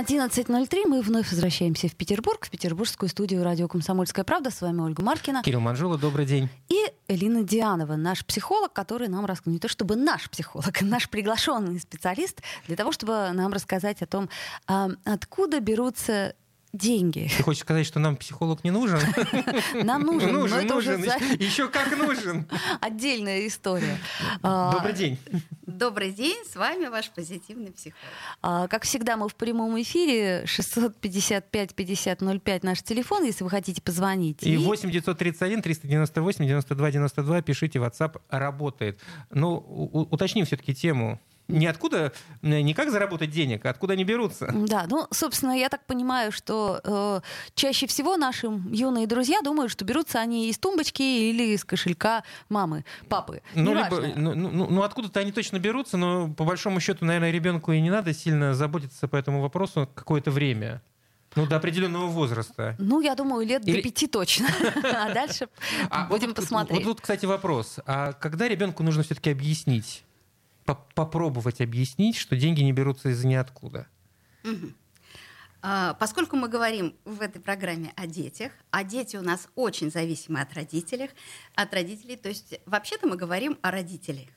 11.03. Мы вновь возвращаемся в Петербург, в петербургскую студию радио «Комсомольская правда». С вами Ольга Маркина. Кирилл Манжула, добрый день. И Элина Дианова, наш психолог, который нам рассказал, не то чтобы наш психолог, наш приглашенный специалист, для того, чтобы нам рассказать о том, а, откуда берутся деньги. Ты хочешь сказать, что нам психолог не нужен? Нам нужен, нужен, но это нужен. уже Еще как нужен. отдельная история. А, Добрый день. Добрый день, с вами ваш позитивный психолог. А, Как всегда, мы в прямом эфире. 655-5005 наш телефон, если вы хотите позвонить. И 8 931 398 92 92 пишите, WhatsApp работает. Но у- у- уточним все-таки тему. Не откуда, э, не как заработать денег, а откуда они берутся. Да, ну, собственно, я так понимаю, что э, чаще всего наши юные друзья думают, что берутся они из тумбочки или из кошелька мамы, папы. Ну, Неважно. либо, ну, ну, ну, откуда-то они точно берутся, но по большому счету, наверное, ребенку и не надо сильно заботиться по этому вопросу какое-то время. Ну, до определенного возраста. Ну, я думаю, лет Или- до пяти точно. А дальше А будем посмотреть. Вот тут, кстати, вопрос. А когда ребенку нужно все-таки объяснить, попробовать объяснить, что деньги не берутся из ниоткуда? А, Поскольку мы говорим в этой программе о детях, а дети у нас очень зависимы от родителей, от родителей, то есть вообще-то мы говорим о родителях.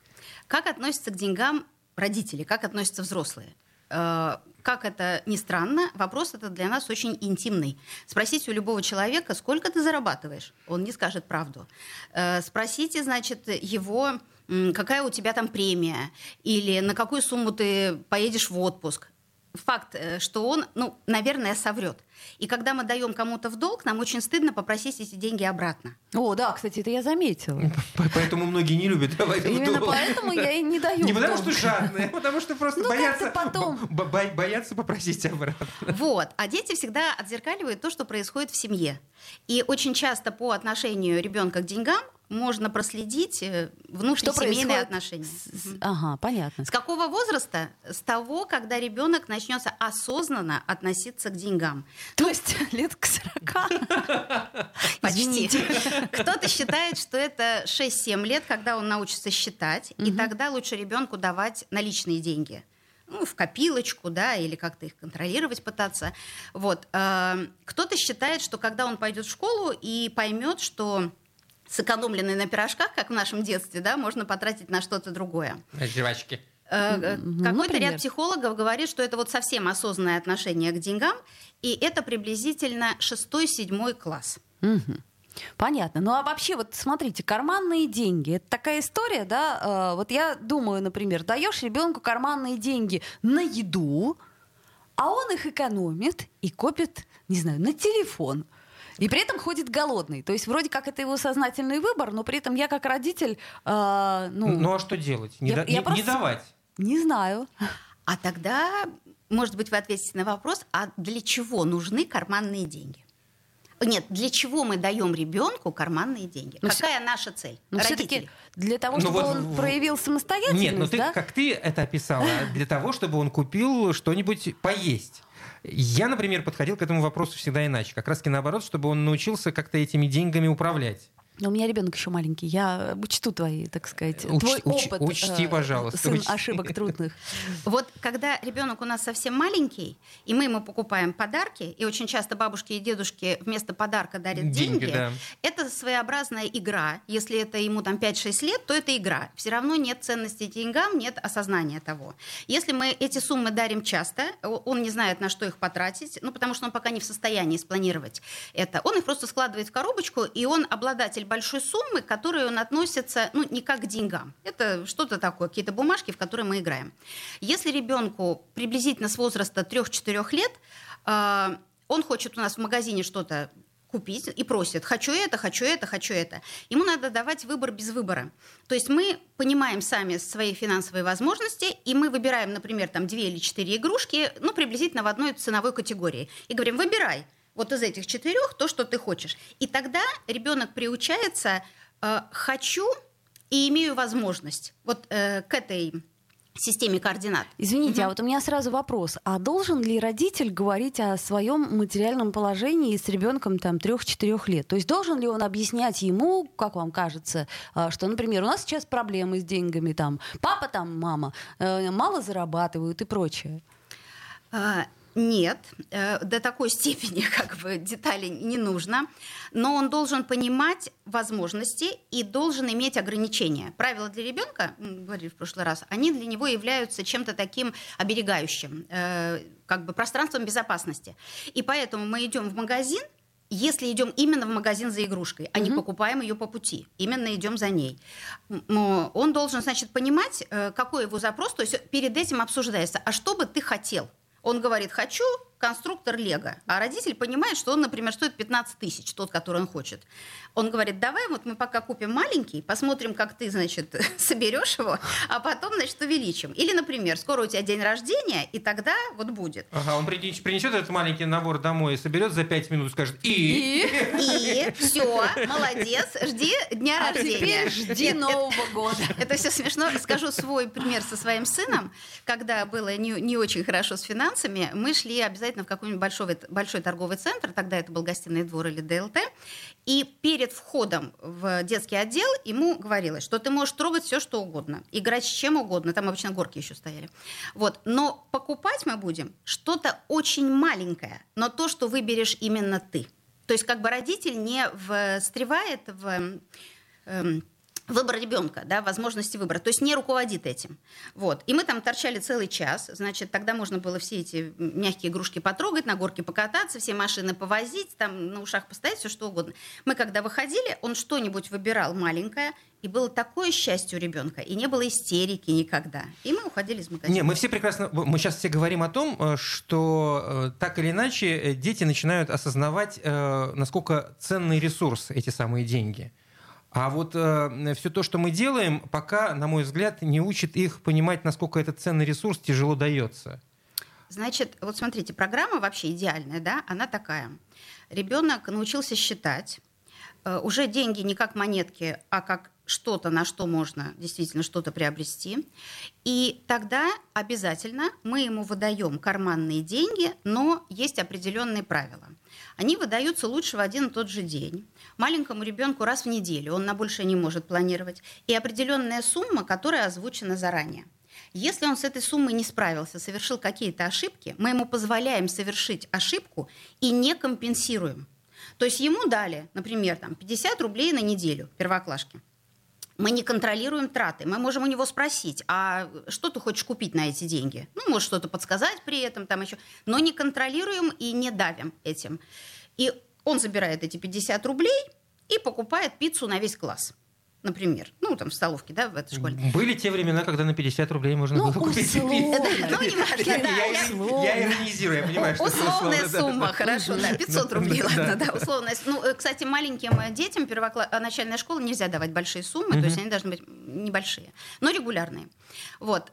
Как относятся к деньгам родители, как относятся взрослые? Э, Как это ни странно, вопрос этот для нас очень интимный. Спросите у любого человека, сколько ты зарабатываешь, он не скажет правду. Э, Спросите, значит, его, какая у тебя там премия, или на какую сумму ты поедешь в отпуск факт, э, что он, ну, наверное, соврет. И когда мы даем кому-то в долг, нам очень стыдно попросить эти деньги обратно. О, да, кстати, это я заметила. По- Поэтому многие не любят давать в Именно долг. поэтому я и не даю. Не в потому что жадные, а потому что просто Ну, боятся, потом. бо- бо- боятся попросить обратно. Вот. А дети всегда отзеркаливают то, что происходит в семье. И очень часто по отношению ребенка к деньгам можно проследить э, внутрисемейные отношения. с-. Ага, понятно. С какого возраста? С того, когда ребенок начнет осознанно относиться к деньгам. То есть лет к 40. Почти. Кто-то считает, что это 6-7 лет, когда он научится считать, и тогда лучше ребенку давать наличные деньги. Ну, в копилочку, да, или как-то их контролировать пытаться. Вот. э, Кто-то считает, что когда он пойдет в школу и поймет, что сэкономленные на пирожках, как в нашем детстве, да, можно потратить на что-то другое. Жвачки. Э, э, Ну, Какой-то например. ряд психологов говорит, что это вот совсем осознанное отношение к деньгам, и это приблизительно 6-7 класс. Понятно. Ну а вообще, вот смотрите, карманные деньги. Это такая история, да? э, Вот я думаю, например, даешь ребенку карманные деньги на еду, а он их экономит и копит, не знаю, на телефон. И при этом ходит голодный. То есть вроде как это его сознательный выбор, но при этом я как родитель, э, ну, Ну а что делать? Не, Я- да- я не- просто- не давать. не знаю. А тогда, может быть, вы ответите на вопрос, а для чего нужны карманные деньги? Нет, для чего мы даем ребенку карманные деньги? Ну, Какая наша цель? Но все-таки Родители. для того, Ну чтобы вот он проявил самостоятельность, Нет, ну ты, да? как ты это описала, для того, чтобы он купил что-нибудь поесть. Я, например, подходил к этому вопросу всегда иначе. Как раз таки наоборот, чтобы он научился как-то этими деньгами управлять. Но у меня ребенок еще маленький. Я учту твои, так сказать, Уч- твой уч- опыт. учти, э, пожалуйста, сын учти. ошибок трудных. Вот когда ребенок у нас совсем маленький, и мы ему покупаем подарки, и очень часто бабушки и дедушки вместо подарка дарят Деньги, деньги, да. это своеобразная игра. Если это ему там 5-6 лет, то это игра. Все равно нет ценности деньгам, нет осознания того. Если мы эти суммы дарим часто, он не знает, на что их потратить, ну, потому что он пока не в состоянии спланировать это. Он их просто складывает в коробочку, и он обладатель большой суммы, к которой он относится, ну, не как к деньгам. Это что-то такое, какие-то бумажки, в которые мы играем. Если ребенку приблизительно с возраста 3-4 лет, э, он хочет у нас в магазине что-то купить и просит, хочу это, хочу это, хочу это. Ему надо давать выбор без выбора. То есть мы понимаем сами свои финансовые возможности, и мы выбираем, например, там две или четыре игрушки, ну, приблизительно в одной ценовой категории. И говорим, выбирай вот из этих четырех то, что ты хочешь. И тогда ребенок приучается э, «хочу» и имею возможность вот э, к этой системе координат. Извините, угу. а вот у меня сразу вопрос. А должен ли родитель говорить о своем материальном положении с ребенком там трех-четырех лет? То есть должен ли он объяснять ему, как вам кажется, а, что, например, у нас сейчас проблемы с деньгами, там, папа там, мама э, мало зарабатывают и прочее? Нет, э, до такой степени как бы деталей не нужно, но он должен понимать возможности и должен иметь ограничения. Правила для ребенка, говорили в прошлый раз, они для него являются чем-то таким оберегающим, э, как бы пространством безопасности. И поэтому мы идем в магазин, если идем именно в магазин за игрушкой, а угу. не покупаем ее по пути, именно идем за ней, он должен, значит, понимать, э, какой его запрос, то есть перед этим обсуждается, а что бы ты хотел? Он говорит, хочу конструктор Лего, а родитель понимает, что он, например, стоит 15 тысяч, тот, который он хочет. Он говорит, давай вот мы пока купим маленький, посмотрим, как ты, значит, соберешь его, а потом, значит, увеличим. Или, например, скоро у тебя день рождения, и тогда вот будет. Ага, он принесет этот маленький набор домой и соберет за 5 минут, скажет, и... И, все, молодец, жди дня а рождения. жди Нового года. Это все смешно. Скажу свой пример со своим сыном. Когда было не, не очень хорошо с финансами, мы шли обязательно в какой-нибудь большой, большой торговый центр, тогда это был гостиный двор или ДЛТ, и перед входом в детский отдел ему говорилось, что ты можешь трогать все, что угодно, играть с чем угодно, там обычно горки еще стояли. Вот. Но покупать мы будем что-то очень маленькое, но то, что выберешь именно ты. То есть как бы родитель не встревает в... Эм, выбор ребенка, да, возможности выбора, то есть не руководит этим. Вот. И мы там торчали целый час, значит, тогда можно было все эти мягкие игрушки потрогать, на горке покататься, все машины повозить, там на ушах постоять, все что угодно. Мы когда выходили, он что-нибудь выбирал маленькое, и было такое счастье у ребенка, и не было истерики никогда. И мы уходили из магазина. Не, мы все прекрасно, мы сейчас все говорим о том, э, что э, так или иначе э, дети начинают осознавать, насколько ценный ресурс эти самые деньги. А вот э, все то, что мы делаем, пока, на мой взгляд, не учит их понимать, насколько этот ценный ресурс тяжело дается. Значит, вот смотрите, программа вообще идеальная, да, она такая. Ребенок научился считать, э, уже деньги не как монетки, а как что-то, на что можно действительно что-то приобрести. И тогда обязательно мы ему выдаем карманные деньги, но есть определенные правила. Они выдаются лучше в один и тот же день маленькому ребенку раз в неделю, он на больше не может планировать, и определенная сумма, которая озвучена заранее. Если он с этой суммой не справился, совершил какие-то ошибки, мы ему позволяем совершить ошибку и не компенсируем. То есть ему дали, например, там, 50 рублей на неделю первоклашки. Мы не контролируем траты. Мы можем у него спросить, а что ты хочешь купить на эти деньги? Ну, может, что-то подсказать при этом, там еще. Но не контролируем и не давим этим. И он забирает эти 50 рублей и покупает пиццу на весь класс например, ну, там, в столовке, да, в этой школе. Были те времена, когда на 50 рублей можно ну, было купить пиццу. Ну, Я иронизирую, я понимаю, что Условная сумма, хорошо, да, 500 рублей, ладно, да, условная. Ну, э, кстати, маленьким э, детям э, начальной школы нельзя давать большие суммы, то есть они должны быть небольшие, но регулярные. Вот.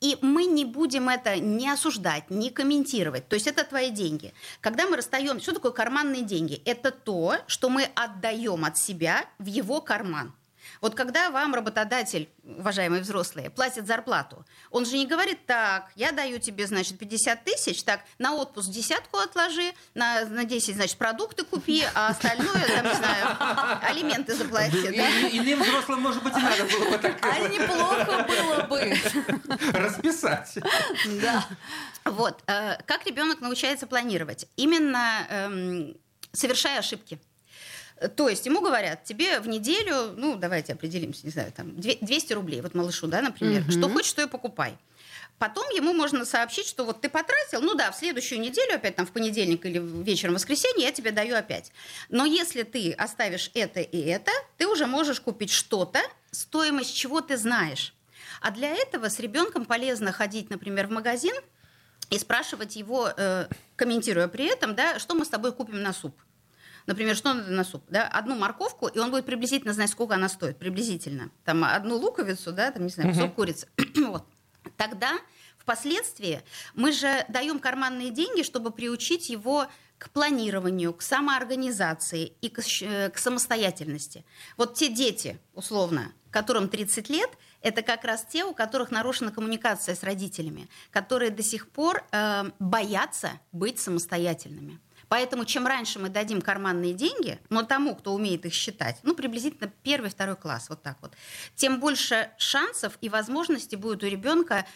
И мы не будем это не осуждать, не комментировать. То есть это твои деньги. Когда мы расстаем, что такое карманные деньги? Это то, что мы отдаем от себя в его карман. Вот когда вам работодатель, уважаемые взрослые, платит зарплату, он же не говорит, так, я даю тебе, значит, 50 тысяч, так, на отпуск десятку отложи, на, на 10, значит, продукты купи, а остальное, там, не знаю, алименты заплати. Да? Иным взрослым, может быть, и надо было бы так. А неплохо было бы. Расписать. Да. Вот. Э, как ребенок научается планировать? Именно эм, совершая ошибки. То есть ему говорят, тебе в неделю, ну, давайте определимся, не знаю, там, 200 рублей, вот малышу, да, например, угу. что хочешь, то и покупай. Потом ему можно сообщить, что вот ты потратил, ну да, в следующую неделю, опять там в понедельник или вечером в воскресенье я тебе даю опять. Но если ты оставишь это и это, ты уже можешь купить что-то, стоимость чего ты знаешь. А для этого с ребенком полезно ходить, например, в магазин и спрашивать его, э, комментируя при этом, да, что мы с тобой купим на суп. Например, что надо на суп? Да? Одну морковку, и он будет приблизительно знать, сколько она стоит. Приблизительно. Там одну луковицу, да, там, не знаю, кусок курицы. вот. Тогда впоследствии мы же даем карманные деньги, чтобы приучить его к планированию, к самоорганизации и к, э, к самостоятельности. Вот те дети, условно, которым 30 лет, это как раз те, у которых нарушена коммуникация с родителями, которые до сих пор э, боятся быть самостоятельными. Поэтому чем раньше мы дадим карманные деньги, но тому, кто умеет их считать, ну, приблизительно первый, второй класс, вот так вот, тем больше шансов и возможностей будет у ребенка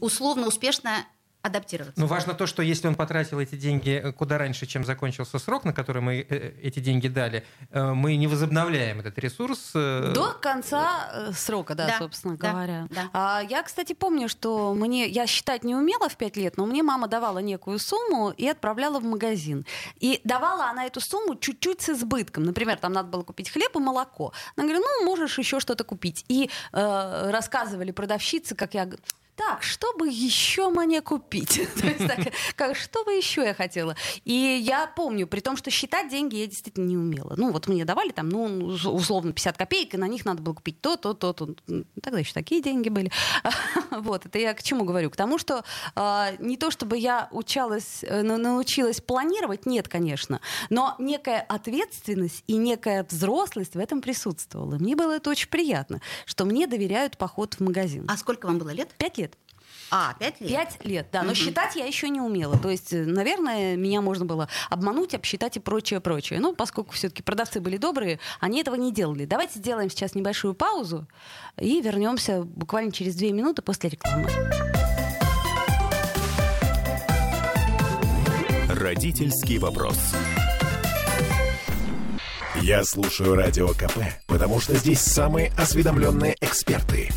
условно успешно адаптироваться. Но важно то, что если он потратил эти деньги э, куда раньше, чем закончился срок, на который мы э, э, эти деньги дали, мы не возобновляем этот ресурс. До конца срока, да, да собственно да, говоря. Да. А, я, кстати, помню, что мне, я считать не умела в 5 лет, но мне мама давала некую сумму и отправляла в магазин. И давала она эту сумму чуть-чуть с избытком. Например, там надо было купить хлеб и молоко. Она говорит, ну, можешь еще что-то купить. И э, рассказывали продавщицы, как я так, что бы еще мне купить? То есть, так, как, что бы еще я хотела? И я помню, при том, что считать деньги я действительно не умела. Ну, вот мне давали там, ну, условно, 50 копеек, и на них надо было купить то, то, то, то. Тогда еще такие деньги были. вот, это я к чему говорю? К тому, что э, не то, чтобы я учалась, э, научилась планировать, нет, конечно, но некая ответственность и некая взрослость в этом присутствовала. Мне было это очень приятно, что мне доверяют поход в магазин. А сколько вам было лет? Пять лет. А, пять лет? Пять лет, да. Но угу. считать я еще не умела. То есть, наверное, меня можно было обмануть, обсчитать и прочее, прочее. Но поскольку все-таки продавцы были добрые, они этого не делали. Давайте сделаем сейчас небольшую паузу и вернемся буквально через две минуты после рекламы. Родительский вопрос. Я слушаю радио КП, потому что здесь самые осведомленные эксперты.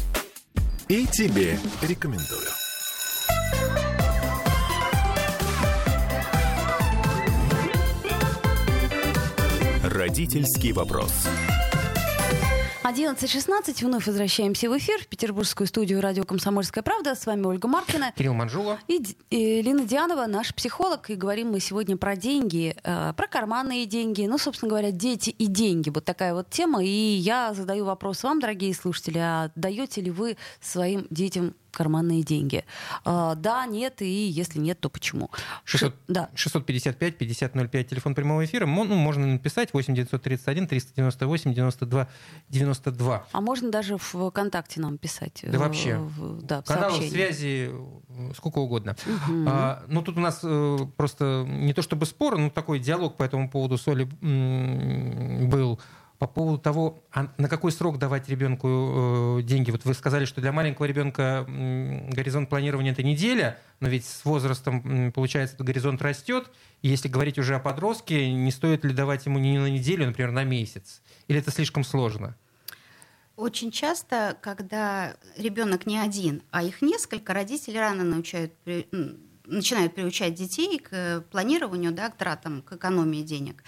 И тебе рекомендую. Родительский вопрос. 11.16. Вновь возвращаемся в эфир в петербургскую студию радио «Комсомольская правда». С вами Ольга Маркина. Кирилл Манжула. И, и Лина Дианова, наш психолог. И говорим мы сегодня про деньги, э, про карманные деньги. Ну, собственно говоря, дети и деньги. Вот такая вот тема. И я задаю вопрос вам, дорогие слушатели. А даете ли вы своим детям карманные деньги. А, да, нет, и если нет, то почему? 600, да. 655 5005 телефон прямого эфира. Ну, можно написать 8 931 398 92 92. А можно даже в ВКонтакте нам писать. Да вообще. В, да, сообщении. связи э, сколько угодно. Угу. А, ну, тут у нас э, просто не то чтобы спор, но такой диалог по этому поводу соли был по поводу того, а на какой срок давать ребенку э, деньги. Вот вы сказали, что для маленького ребенка э, горизонт планирования это неделя, но ведь с возрастом, э, получается, этот горизонт растет. И если говорить уже о подростке, не стоит ли давать ему не на неделю, например, на месяц? Или это слишком сложно? Очень часто, когда ребенок не один, а их несколько, родители рано научают начинают приучать детей к планированию, да, к тратам, к экономии денег.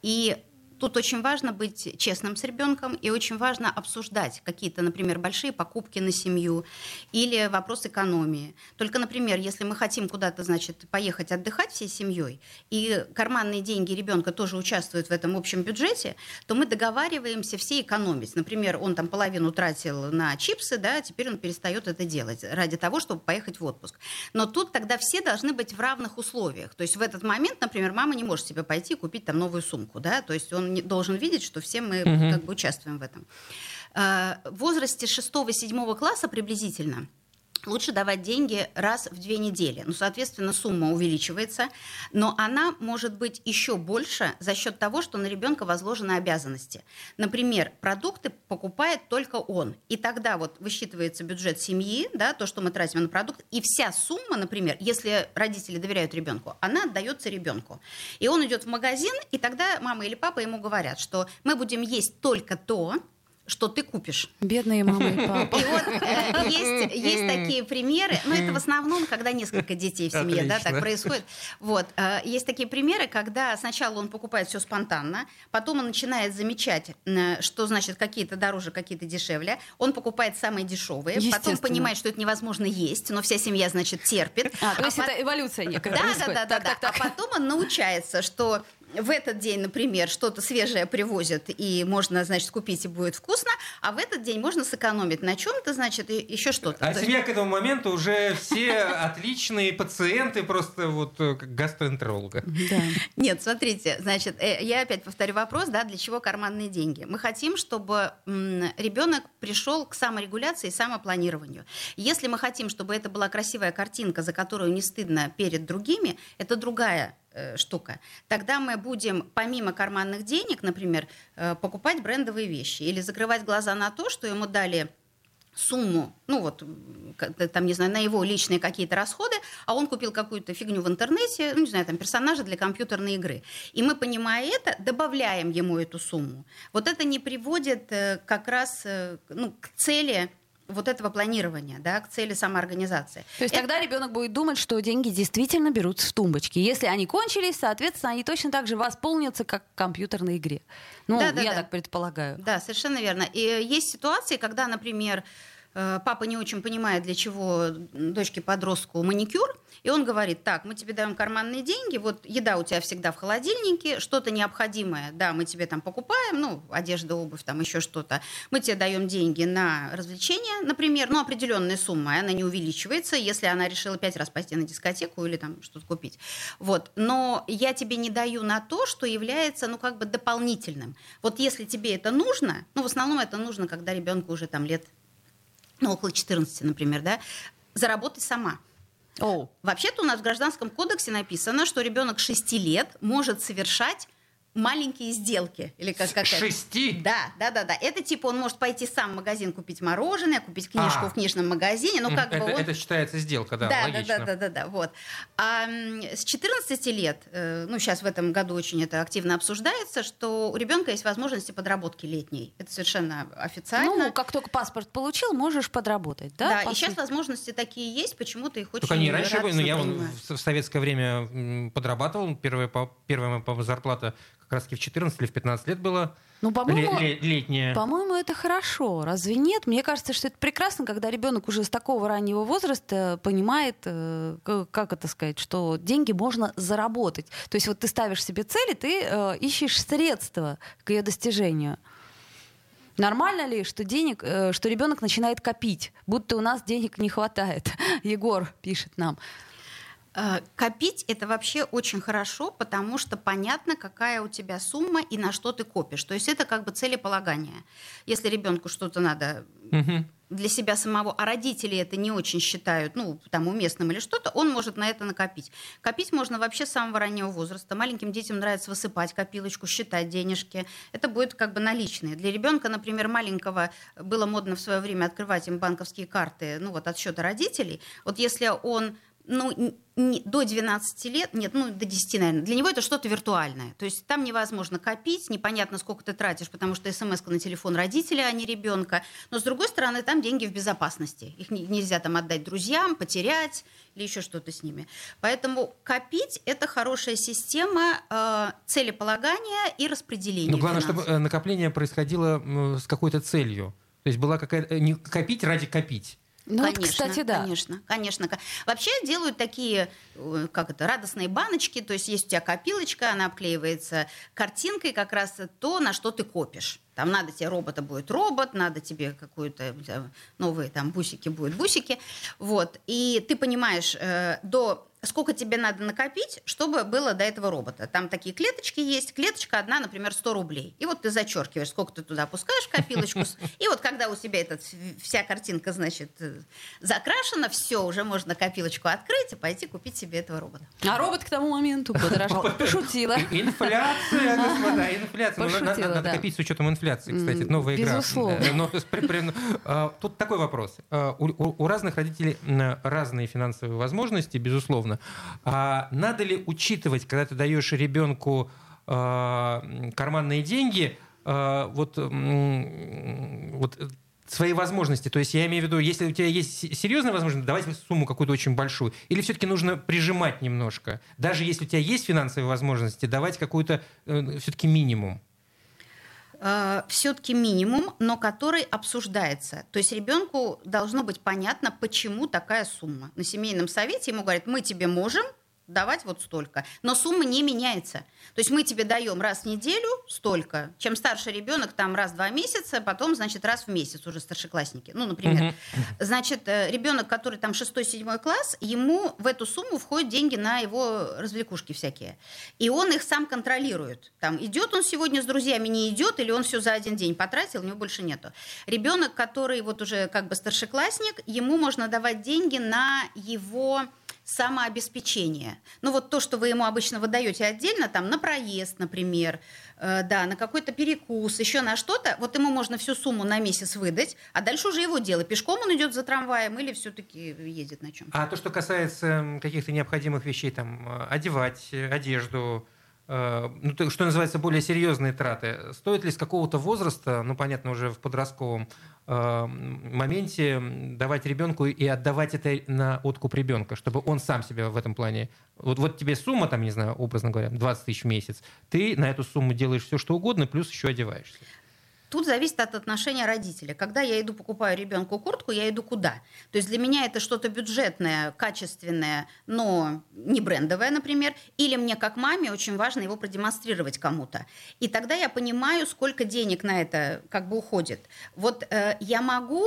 И Тут очень важно быть честным с ребенком и очень важно обсуждать какие-то, например, большие покупки на семью или вопрос экономии. Только, например, если мы хотим куда-то, значит, поехать отдыхать всей семьей, и карманные деньги ребенка тоже участвуют в этом общем бюджете, то мы договариваемся все экономить. Например, он там половину тратил на чипсы, да, теперь он перестает это делать ради того, чтобы поехать в отпуск. Но тут тогда все должны быть в равных условиях. То есть в этот момент, например, мама не может себе пойти купить там новую сумку, да, то есть он он должен видеть, что все мы угу. как бы участвуем в этом. А, в возрасте 6-7 класса приблизительно лучше давать деньги раз в две недели. Ну, соответственно, сумма увеличивается, но она может быть еще больше за счет того, что на ребенка возложены обязанности. Например, продукты покупает только он. И тогда вот высчитывается бюджет семьи, да, то, что мы тратим на продукт, и вся сумма, например, если родители доверяют ребенку, она отдается ребенку. И он идет в магазин, и тогда мама или папа ему говорят, что мы будем есть только то, что ты купишь. Бедные мамы и папы. И вот э, есть, есть такие примеры, но это в основном, когда несколько детей в семье, да, так происходит. Вот, э, есть такие примеры, когда сначала он покупает все спонтанно, потом он начинает замечать, э, что значит какие-то дороже, какие-то дешевле, он покупает самые дешевые, потом понимает, что это невозможно есть, но вся семья, значит, терпит. А, то есть а это эволюция некая Да, да, да, да, да. А потом он научается, что в этот день, например, что-то свежее привозят, и можно, значит, купить, и будет вкусно, а в этот день можно сэкономить на чем-то, значит, и еще что-то. А семья к этому моменту уже все отличные пациенты, просто вот э, как гастроэнтеролога. Да. Нет, смотрите, значит, э, я опять повторю вопрос, да, для чего карманные деньги? Мы хотим, чтобы ребенок пришел к саморегуляции и самопланированию. Если мы хотим, чтобы это была красивая картинка, за которую не стыдно перед другими, это другая Э, штука. Тогда мы будем помимо карманных денег, например, э, покупать брендовые вещи или закрывать глаза на то, что ему дали сумму, ну вот, там, не знаю, на его личные какие-то расходы, а он купил какую-то фигню в интернете, ну, не знаю, там, персонажа для компьютерной игры. И мы, понимая это, добавляем ему эту сумму. Вот это не приводит э, как раз ну, к цели вот этого планирования, да, к цели самоорганизации. То есть Это... тогда ребенок будет думать, что деньги действительно берутся в тумбочке. Если они кончились, соответственно, они точно так же восполнятся, как в компьютерной игре. Ну, да, да, я да. так предполагаю. Да, совершенно верно. И есть ситуации, когда, например, Э, папа не очень понимает, для чего дочке-подростку маникюр, и он говорит, так, мы тебе даем карманные деньги, вот еда у тебя всегда в холодильнике, что-то необходимое, да, мы тебе там покупаем, ну, одежда, обувь, там еще что-то, мы тебе даем деньги на развлечения, например, ну, определенная сумма, она не увеличивается, если она решила пять раз пойти на дискотеку или там что-то купить, вот, но я тебе не даю на то, что является, ну, как бы дополнительным. Вот если тебе это нужно, ну, в основном это нужно, когда ребенку уже там лет ну, около 14, например, да, заработать сама. Oh. Вообще-то у нас в Гражданском кодексе написано, что ребенок 6 лет может совершать маленькие сделки. Или как, как Шести? Это? Да, да, да, да. Это типа он может пойти сам в магазин купить мороженое, купить книжку а. в книжном магазине. Ну, как это, бы он... это считается сделка, да, да логично. Да, да, да, да, да, вот. А с 14 лет, э, ну, сейчас в этом году очень это активно обсуждается, что у ребенка есть возможности подработки летней. Это совершенно официально. Ну, как только паспорт получил, можешь подработать, да? Да, и сейчас возможности такие есть, почему-то их очень Только они раньше были, но я в советское время подрабатывал, первая, первая моя зарплата как раз в 14 или в 15 лет было ну, по-моему, летняя. По-моему, это хорошо. Разве нет? Мне кажется, что это прекрасно, когда ребенок уже с такого раннего возраста понимает, э, как это сказать, что деньги можно заработать. То есть вот ты ставишь себе цели, ты э, ищешь средства к ее достижению. Нормально ли, что денег, э, что ребенок начинает копить, будто у нас денег не хватает? Егор пишет нам. Э, копить это вообще очень хорошо, потому что понятно, какая у тебя сумма и на что ты копишь. То есть это как бы целеполагание. Если ребенку что-то надо для себя самого, а родители это не очень считают, ну, там, уместным или что-то, он может на это накопить. Копить можно вообще с самого раннего возраста. Маленьким детям нравится высыпать копилочку, считать денежки. Это будет как бы наличные. Для ребенка, например, маленького было модно в свое время открывать им банковские карты, ну, вот от счета родителей. Вот если он ну, не, до 12 лет, нет, ну, до 10, наверное, для него это что-то виртуальное. То есть там невозможно копить, непонятно, сколько ты тратишь, потому что смс на телефон родителя, а не ребенка. Но, с другой стороны, там деньги в безопасности. Их не, нельзя там отдать друзьям, потерять или еще что-то с ними. Поэтому копить – это хорошая система э, целеполагания и распределения Но главное, финансов. чтобы э, накопление происходило с какой-то целью. То есть была какая-то... Э, не копить ради копить. Ну, конечно, вот, кстати, да. Конечно, конечно. Вообще делают такие, э, как это, радостные баночки, то есть есть у тебя копилочка, она обклеивается картинкой, как раз то, на что ты копишь. Там надо тебе робота будет робот, надо тебе какую-то новые там бусики будут бусики, вот. И ты понимаешь э, до сколько тебе надо накопить, чтобы было до этого робота. Там такие клеточки есть. Клеточка одна, например, 100 рублей. И вот ты зачеркиваешь, сколько ты туда опускаешь в копилочку. И вот когда у тебя этот, вся картинка, значит, э, закрашена, все, уже можно копилочку открыть и пойти купить себе этого робота. А робот к тому моменту подорожал. Пошутила. Инфляция, господа, инфляция. Ну, надо копить с учетом инфляции, кстати. Новая игра. Безусловно. А, тут такой вопрос. А, у разных родителей разные финансовые возможности, безусловно. А надо ли учитывать, когда ты даешь ребенку э, карманные деньги, э, вот, э, вот свои возможности. То есть я имею в виду, если у тебя есть серьезная возможность, давать сумму какую-то очень большую. Или все-таки нужно прижимать немножко. Даже если у тебя есть финансовые возможности, давать какую-то э, все-таки минимум. Э, все-таки минимум, но который обсуждается. То есть ребенку должно быть понятно, почему такая сумма. На семейном совете ему говорят, мы тебе можем, давать вот столько. Но сумма не меняется. То есть мы тебе даем раз в неделю столько. Чем старше ребенок, там раз в два месяца, потом, значит, раз в месяц уже старшеклассники. Ну, например. Угу. Значит, э, ребенок, который там 6-7 класс, ему в эту сумму входят деньги на его развлекушки всякие. И он их сам контролирует. Там идет он сегодня с друзьями, не идет, или он все за один день потратил, у него больше нету. Ребенок, который вот уже как бы старшеклассник, ему можно давать деньги на его самообеспечение. Ну вот то, что вы ему обычно выдаете отдельно, там на проезд, например, э, да, на какой-то перекус, еще на что-то, вот ему можно всю сумму на месяц выдать, а дальше уже его дело. Пешком он идет за трамваем или все-таки едет на чем-то. А то, что касается каких-то необходимых вещей, там, э, одевать одежду, Э, ну, что называется, более серьезные траты. Стоит ли с какого-то возраста, ну, понятно, уже в подростковом э, моменте, давать ребенку и отдавать это на откуп ребенка, чтобы он сам себя в этом плане... Вот, вот тебе сумма, там, не знаю, образно говоря, 20 тысяч в месяц, ты на эту сумму делаешь все, что угодно, плюс еще одеваешься. Тут зависит от отношения родителя. Когда я иду покупаю ребенку куртку, я иду куда? То есть для меня это что-то бюджетное, качественное, но не брендовое, например. Или мне как маме очень важно его продемонстрировать кому-то. И тогда я понимаю, сколько денег на это как бы уходит. Вот э, я могу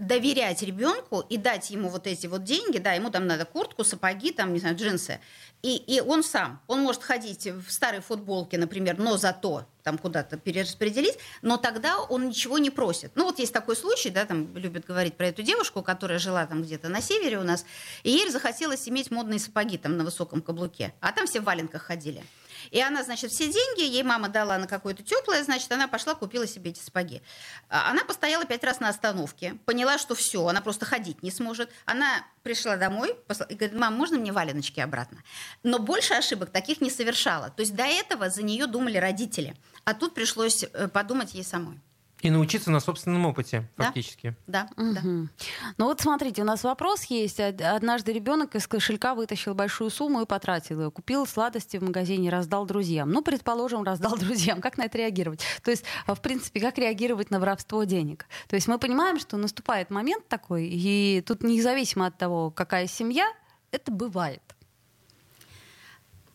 доверять ребенку и дать ему вот эти вот деньги, да, ему там надо куртку, сапоги, там, не знаю, джинсы, и, и он сам, он может ходить в старой футболке, например, но зато там куда-то перераспределить, но тогда он ничего не просит. Ну вот есть такой случай, да, там любят говорить про эту девушку, которая жила там где-то на севере у нас, и ей захотелось иметь модные сапоги там на высоком каблуке, а там все в валенках ходили. И она, значит, все деньги ей мама дала на какое-то теплое, значит, она пошла, купила себе эти сапоги. А, она постояла пять раз на остановке, поняла, что все, она просто ходить не сможет. Она пришла домой и говорит, мам, можно мне валеночки обратно? Но больше ошибок таких не совершала. То есть до этого за нее думали родители. А тут пришлось э, подумать ей самой. И научиться на собственном опыте, фактически. Да, да. Угу. да. Ну вот смотрите, у нас вопрос есть. Однажды ребенок из кошелька вытащил большую сумму и потратил ее. Купил сладости в магазине, раздал друзьям. Ну, предположим, раздал друзьям. Как на это реагировать? То есть, в принципе, как реагировать на воровство денег? То есть мы понимаем, что наступает момент такой, и тут независимо от того, какая семья, это бывает.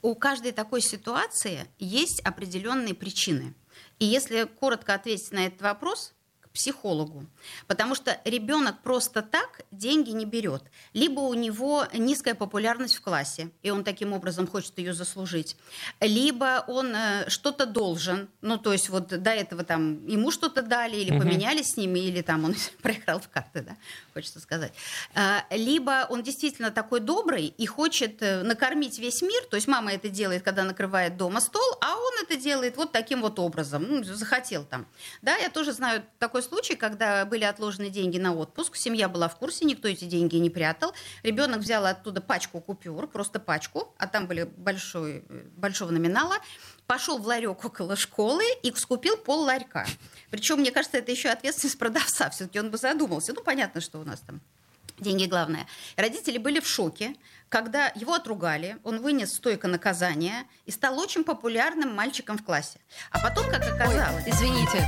У каждой такой ситуации есть определенные причины – и если коротко ответить на этот вопрос, психологу. Потому что ребенок просто так деньги не берет. Либо у него низкая популярность в классе, и он таким образом хочет ее заслужить. Либо он э, что-то должен, ну то есть вот до этого там ему что-то дали, или угу. поменялись с ними, или там он проиграл в карты, да, хочется сказать. Э, либо он действительно такой добрый и хочет э, накормить весь мир, то есть мама это делает, когда накрывает дома стол, а он это делает вот таким вот образом, ну, захотел там. Да, я тоже знаю такой случай, когда были отложены деньги на отпуск, семья была в курсе, никто эти деньги не прятал. Ребенок взял оттуда пачку купюр, просто пачку, а там были большой, большого номинала, пошел в ларек около школы и скупил пол ларька. Причем, мне кажется, это еще ответственность продавца. Все-таки он бы задумался. Ну, понятно, что у нас там деньги главное. Родители были в шоке, когда его отругали, он вынес стойко наказание и стал очень популярным мальчиком в классе. А потом, как оказалось... Ой, извините.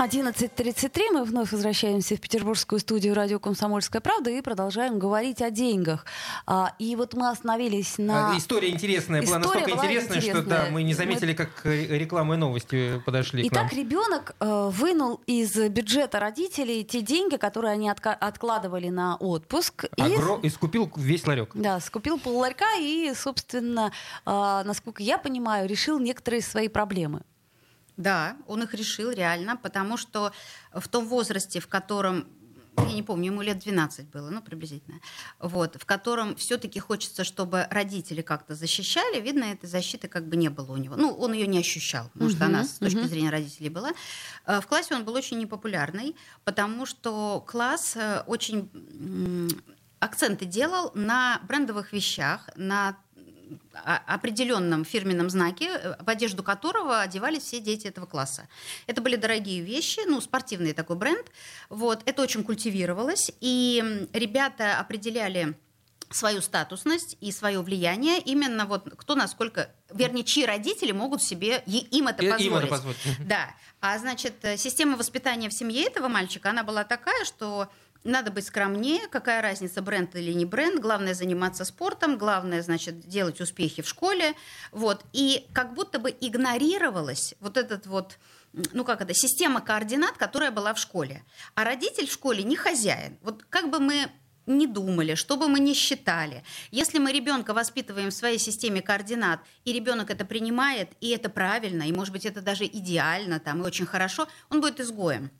11.33. Мы вновь возвращаемся в петербургскую студию радио «Комсомольская правда» и продолжаем говорить о деньгах. А, и вот мы остановились на... А, история интересная. История была настолько была интересная, интересная, что да, мы не заметили, как реклама и новости подошли Итак, к нам. ребенок э, вынул из бюджета родителей те деньги, которые они отка- откладывали на отпуск. Огро... И... и скупил весь ларек. Да, скупил пол ларька и, собственно, э, насколько я понимаю, решил некоторые свои проблемы. Да, он их решил реально, потому что в том возрасте, в котором я не помню, ему лет 12 было, ну, приблизительно, вот, в котором все-таки хочется, чтобы родители как-то защищали, видно, этой защиты как бы не было у него. Ну, он ее не ощущал, может, uh-huh, она с точки зрения родителей была. Э, в классе он был очень непопулярный, потому что класс э, очень акценты делал на брендовых вещах, на определенном фирменном знаке, э, в одежду которого одевались все дети этого класса. Это были дорогие вещи, ну, спортивный такой бренд. Вот. Это очень культивировалось, и ребята определяли свою статусность и свое влияние именно вот кто насколько, вернее, чьи родители могут себе им это позволить. Им это позволить. Да. А значит, система воспитания в семье этого мальчика, она была такая, что надо быть скромнее, какая разница, бренд или не бренд, главное заниматься спортом, главное, значит, делать успехи в школе, вот, и как будто бы игнорировалась вот этот вот, ну как это, система координат, которая была в школе, а родитель в школе не хозяин, вот как бы мы не думали, что бы мы ни считали. Если мы ребенка воспитываем в своей системе координат, и ребенок это принимает, и это правильно, и, может быть, это даже идеально там, и очень хорошо, он будет изгоем.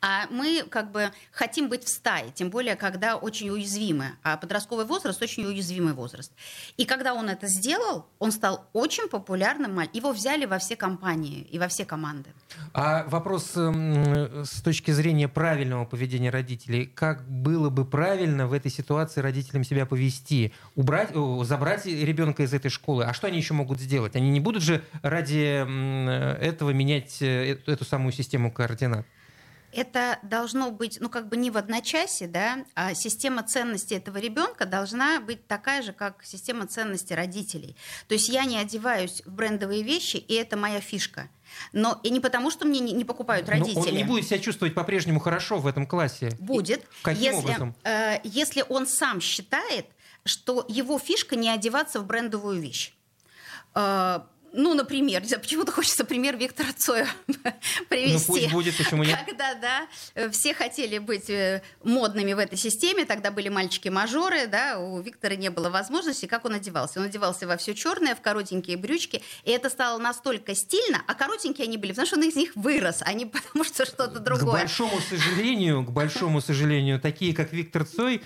А мы как бы хотим быть в стае, тем более, когда очень уязвимы. А подростковый возраст очень уязвимый возраст. И когда он это сделал, он стал очень популярным. Его взяли во все компании и во все команды. А вопрос эм, с точки зрения правильного поведения родителей. Как было бы правильно в этой ситуации родителям себя повести? Убрать, забрать ребенка из этой школы? А что они еще могут сделать? Они не будут же ради этого менять э, эту самую систему координат? Это должно быть, ну, как бы не в одночасье, да, а система ценностей этого ребенка должна быть такая же, как система ценностей родителей. То есть я не одеваюсь в брендовые вещи, и это моя фишка. Но и не потому, что мне не, не покупают родители. Но он не будет себя чувствовать по-прежнему хорошо в этом классе. Будет. Каким если, образом? Э, если он сам считает, что его фишка не одеваться в брендовую вещь. Э, ну, например, почему-то хочется пример Виктора Цоя привести. Ну, пусть будет, почему нет? Когда, да, все хотели быть э, модными в этой системе, тогда были мальчики-мажоры, да, у Виктора не было возможности, как он одевался. Он одевался во все черное, в коротенькие брючки, и это стало настолько стильно, а коротенькие они были, потому что он из них вырос, а не потому что что-то другое. К большому сожалению, к большому сожалению, такие, как Виктор Цой,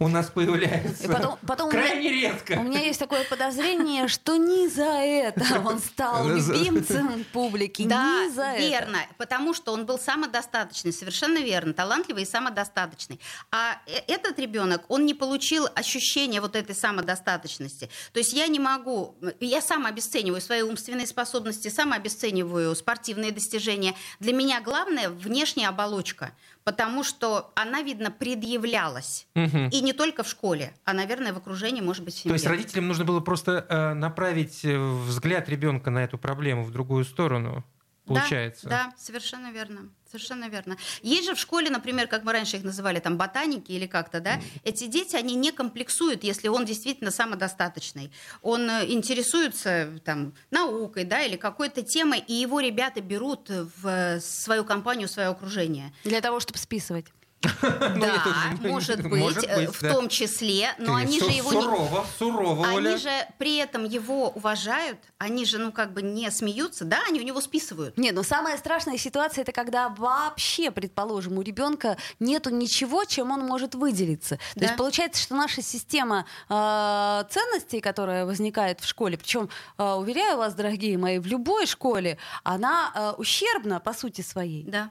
у нас появляются потом, потом крайне меня, редко. У меня есть такое подозрение, что не за это он стал любимцем публики. Да, не за верно, потому что он был самодостаточный, совершенно верно, талантливый и самодостаточный. А э, этот ребенок, он не получил ощущения вот этой самодостаточности. То есть я не могу, я сам обесцениваю свои умственные способности, сам обесцениваю спортивные достижения. Для меня главное внешняя оболочка потому что она, видно, предъявлялась. Угу. И не только в школе, а, наверное, в окружении, может быть, в семье. То есть родителям нужно было просто э, направить э, взгляд ребенка на эту проблему в другую сторону? Получается. Да, да, совершенно верно. Совершенно верно. Есть же в школе, например, как мы раньше их называли, там, ботаники или как-то, да, эти дети, они не комплексуют, если он действительно самодостаточный. Он э, интересуется, там, наукой, да, или какой-то темой, и его ребята берут в свою компанию, в свое окружение. Для того, чтобы списывать. Ну, да, может быть, э, в том числе, но они же его сурово, сурово, они же при этом его уважают, они же, ну как бы не смеются, да, они у него списывают. Нет, но самая страшная ситуация это когда вообще, предположим, у ребенка нету ничего, чем он может выделиться. То есть получается, что наша система э, ценностей, которая возникает в школе, причем э, уверяю вас, дорогие мои, в любой школе, она ущербна по сути своей. Да.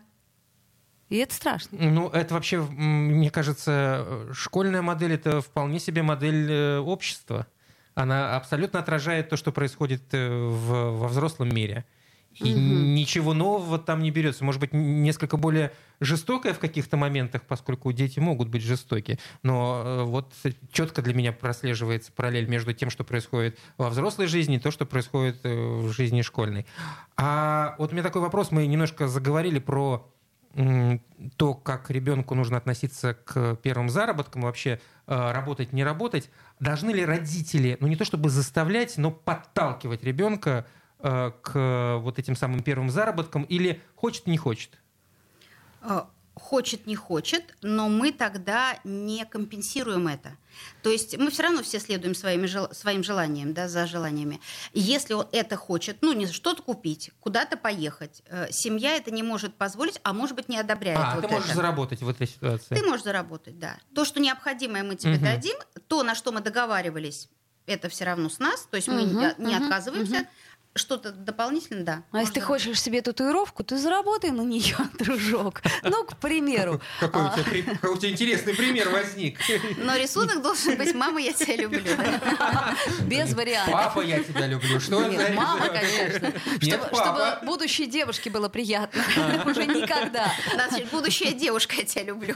И это страшно. Ну, это вообще, мне кажется, школьная модель это вполне себе модель э, общества. Она абсолютно отражает то, что происходит э, в, во взрослом мире. И угу. ничего нового там не берется. Может быть, несколько более жестокое в каких-то моментах, поскольку дети могут быть жестоки. Но э, вот четко для меня прослеживается параллель между тем, что происходит во взрослой жизни, и то, что происходит в жизни школьной. А вот у меня такой вопрос. Мы немножко заговорили про то, как ребенку нужно относиться к первым заработкам, вообще э, работать, не работать, должны ли родители, ну не то чтобы заставлять, но подталкивать ребенка э, к вот этим самым первым заработкам или хочет, не хочет? Хочет, не хочет, но мы тогда не компенсируем это. То есть мы все равно все следуем своими, своим желаниям, да, за желаниями. Если он это хочет, ну, не что-то купить, куда-то поехать, э, семья это не может позволить, а может быть не одобряет. А, вот ты можешь это. заработать в этой ситуации. Ты можешь заработать, да. То, что необходимое мы тебе угу. дадим, то, на что мы договаривались, это все равно с нас, то есть мы угу, не, не угу, отказываемся. Угу что-то дополнительно, да. А если ты хочешь себе татуировку, ты заработай на нее, дружок. Ну, к примеру. Какой у тебя интересный пример возник. Но рисунок должен быть «Мама, я тебя люблю». Без вариантов. Папа, я тебя люблю. Что Нет, мама, конечно. Чтобы, будущей девушке было приятно. Уже никогда. Значит, будущая девушка, я тебя люблю.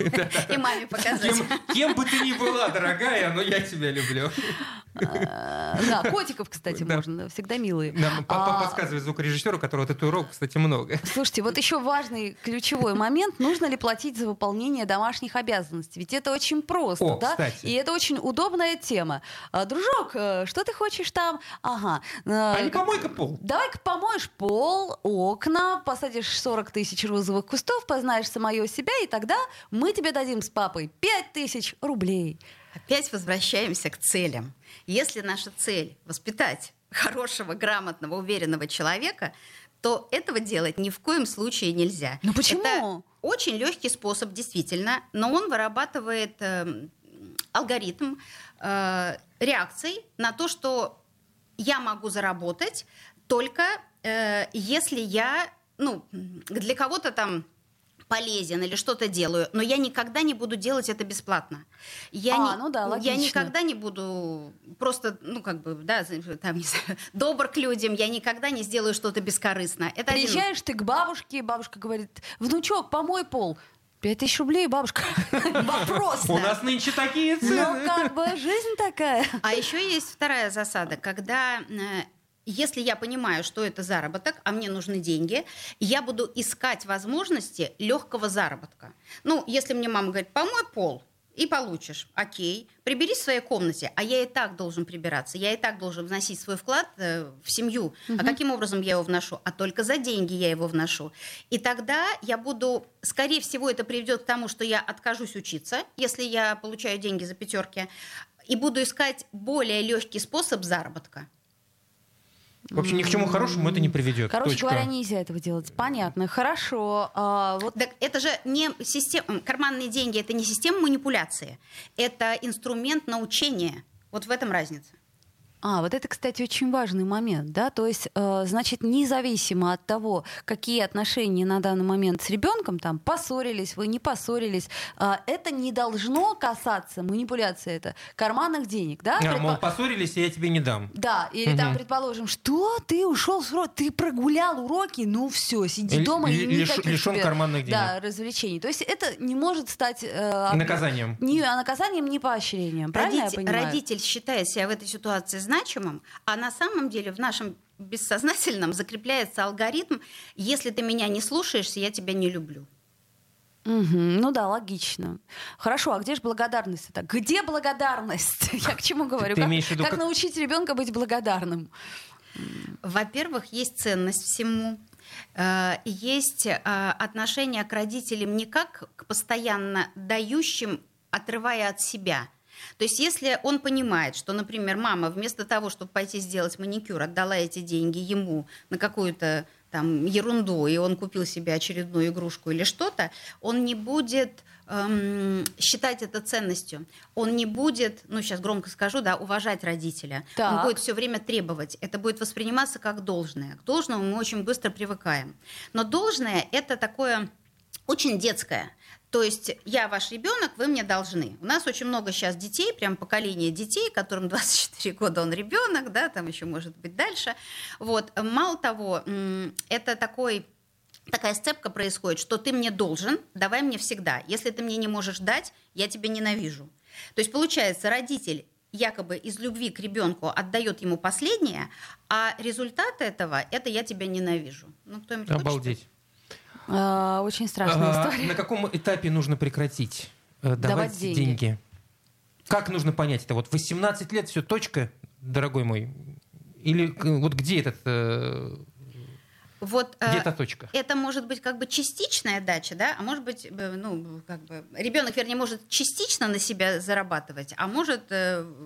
И маме показать. Кем, бы ты ни была, дорогая, но я тебя люблю. А, Да, котиков, кстати, можно. Всегда милые. А, подсказывает звукорежиссеру, которого татуировок, кстати, много. Слушайте, вот еще важный ключевой момент. Нужно ли платить за выполнение домашних обязанностей? Ведь это очень просто, О, да? кстати. И это очень удобная тема. А, Дружок, э, что ты хочешь там? Ага. э, А не помойка пол. Давай-ка помоешь пол, окна, посадишь 40 тысяч розовых кустов, познаешь самое себя, и тогда мы тебе дадим с папой 5 тысяч рублей. Опять возвращаемся к целям. Если наша цель воспитать хорошего, грамотного, уверенного человека, то этого делать ни в коем случае нельзя. Ну почему? Это очень легкий способ, действительно, но он вырабатывает эм, алгоритм э, реакций на то, что я могу заработать только э, если я, ну, для кого-то там полезен или что-то делаю, но я никогда не буду делать это бесплатно. Я, А, не- ну да, я логично. никогда не буду просто, ну, как бы, да, там, не знаю, добр к людям, я никогда не сделаю что-то бескорыстно. Это один- Приезжаешь ты к бабушке, бабушка говорит, внучок, помой пол. Пять тысяч рублей, бабушка. Вопрос. У нас нынче такие Ну, цены. как бы жизнь такая. А еще есть вторая засада, когда э, если я понимаю, что это заработок, а мне нужны деньги, я буду искать возможности легкого заработка. Ну, если мне мама говорит, помой пол, и получишь. Окей. Приберись в своей комнате. А я и так должен прибираться. Я и так должен вносить свой вклад э, в семью. А каким образом я его вношу? А только за деньги я его вношу. И тогда я буду... Скорее всего, это приведет к тому, что я откажусь учиться, если я получаю деньги за пятерки. И буду искать более легкий способ заработка. В общем, ни к чему хорошему это не приведет. Короче Точка. говоря, нельзя этого делать. Понятно. Хорошо. А, вот Так это же не система... Карманные деньги – это не система манипуляции. Это инструмент научения. Вот в этом разница. А, вот это, кстати, очень важный момент, да, то есть, э, значит, независимо от того, какие отношения на данный момент с ребенком, там, поссорились вы, не поссорились, э, это не должно касаться, манипуляция это, карманных денег, да? А, Предпо- мол, поссорились, и я тебе не дам. Да, или там, Мгм. предположим, что ты ушел с урока, ты прогулял уроки, ну все, сиди Л- дома и ли- лиш- никаких лишен тебе, карманных денег. Да, развлечений. То есть это не может стать э, Наказанием. Ни наказанием, ни поощрением. Правильно Родитель, я понимаю? родитель считает себя в этой ситуации значимым, а на самом деле в нашем бессознательном закрепляется алгоритм «если ты меня не слушаешься, я тебя не люблю». Мгм, Ну да, логично. Хорошо, а где же благодарность? Это? Где благодарность? Я к чему говорю? ты Как- имеешь в виду, как как- научить ребенка быть благодарным? Во-первых, есть ценность всему. Э, Есть э, отношение к родителям не как к постоянно дающим, отрывая от себя. То есть если он понимает, что, например, мама вместо того, чтобы пойти сделать маникюр, отдала эти деньги ему на какую-то там ерунду, и он купил себе очередную игрушку или что-то, он не будет эм, считать это ценностью. Он не будет, ну сейчас громко скажу, да, уважать родителя. Так. Он будет все время требовать. Это будет восприниматься как должное. К должному мы очень быстро привыкаем. Но должное это такое очень детское. То есть я ваш ребенок, вы мне должны. У нас очень много сейчас детей, прям поколение детей, которым 24 года он ребенок, да, там еще может быть дальше. Вот. Мало того, это такой такая сцепка происходит, что ты мне должен, давай мне всегда. Если ты мне не можешь дать, я тебя ненавижу. То есть получается, родитель якобы из любви к ребенку отдает ему последнее, а результат этого это я тебя ненавижу. Ну кто-нибудь хочет? А, Очень страшная А, история. На каком этапе нужно прекратить э, давать, Давать деньги. деньги. Как нужно понять это? Вот 18 лет, все, точка, дорогой мой? Или э, вот где этот, э, Вот э, где эта точка? это может быть как бы частичная дача, да, а может быть, э, ну, как бы ребенок, вернее, может частично на себя зарабатывать, а может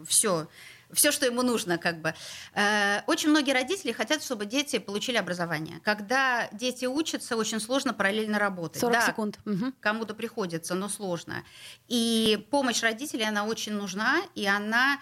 все, все, что ему нужно, как бы. Э, Очень многие родители хотят, чтобы дети получили образование. Когда дети учатся, очень сложно параллельно работать. 40 Да, секунд. Кому-то приходится, но сложно. И помощь родителей, она очень нужна, и она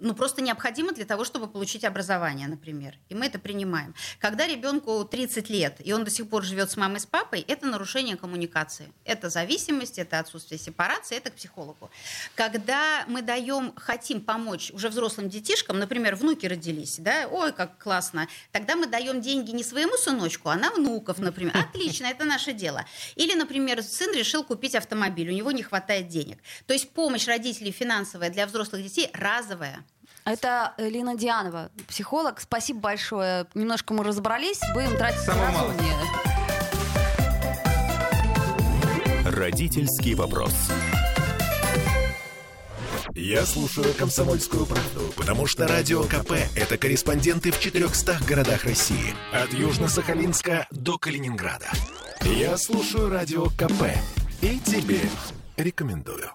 ну, просто необходимо для того, чтобы получить образование, например. И мы это принимаем. Когда ребенку 30 лет, и он до сих пор живет с мамой, с папой, это нарушение коммуникации. Это зависимость, это отсутствие сепарации, это к психологу. Когда мы даем, хотим помочь уже взрослым детишкам, например, внуки родились, да, ой, как классно, тогда мы даем деньги не своему сыночку, а на внуков, например. Отлично, это наше дело. Или, например, сын решил купить автомобиль, у него не хватает денег. То есть помощь родителей финансовая для взрослых детей разовая. Это Лина Дианова, психолог. Спасибо большое. Немножко мы разобрались. Будем тратить разумнее. Родительский вопрос. Я слушаю «Комсомольскую правду», потому что «Радио КП» — это корреспонденты в 400 городах России. От Южно-Сахалинска до Калининграда. Я слушаю «Радио КП» и тебе рекомендую.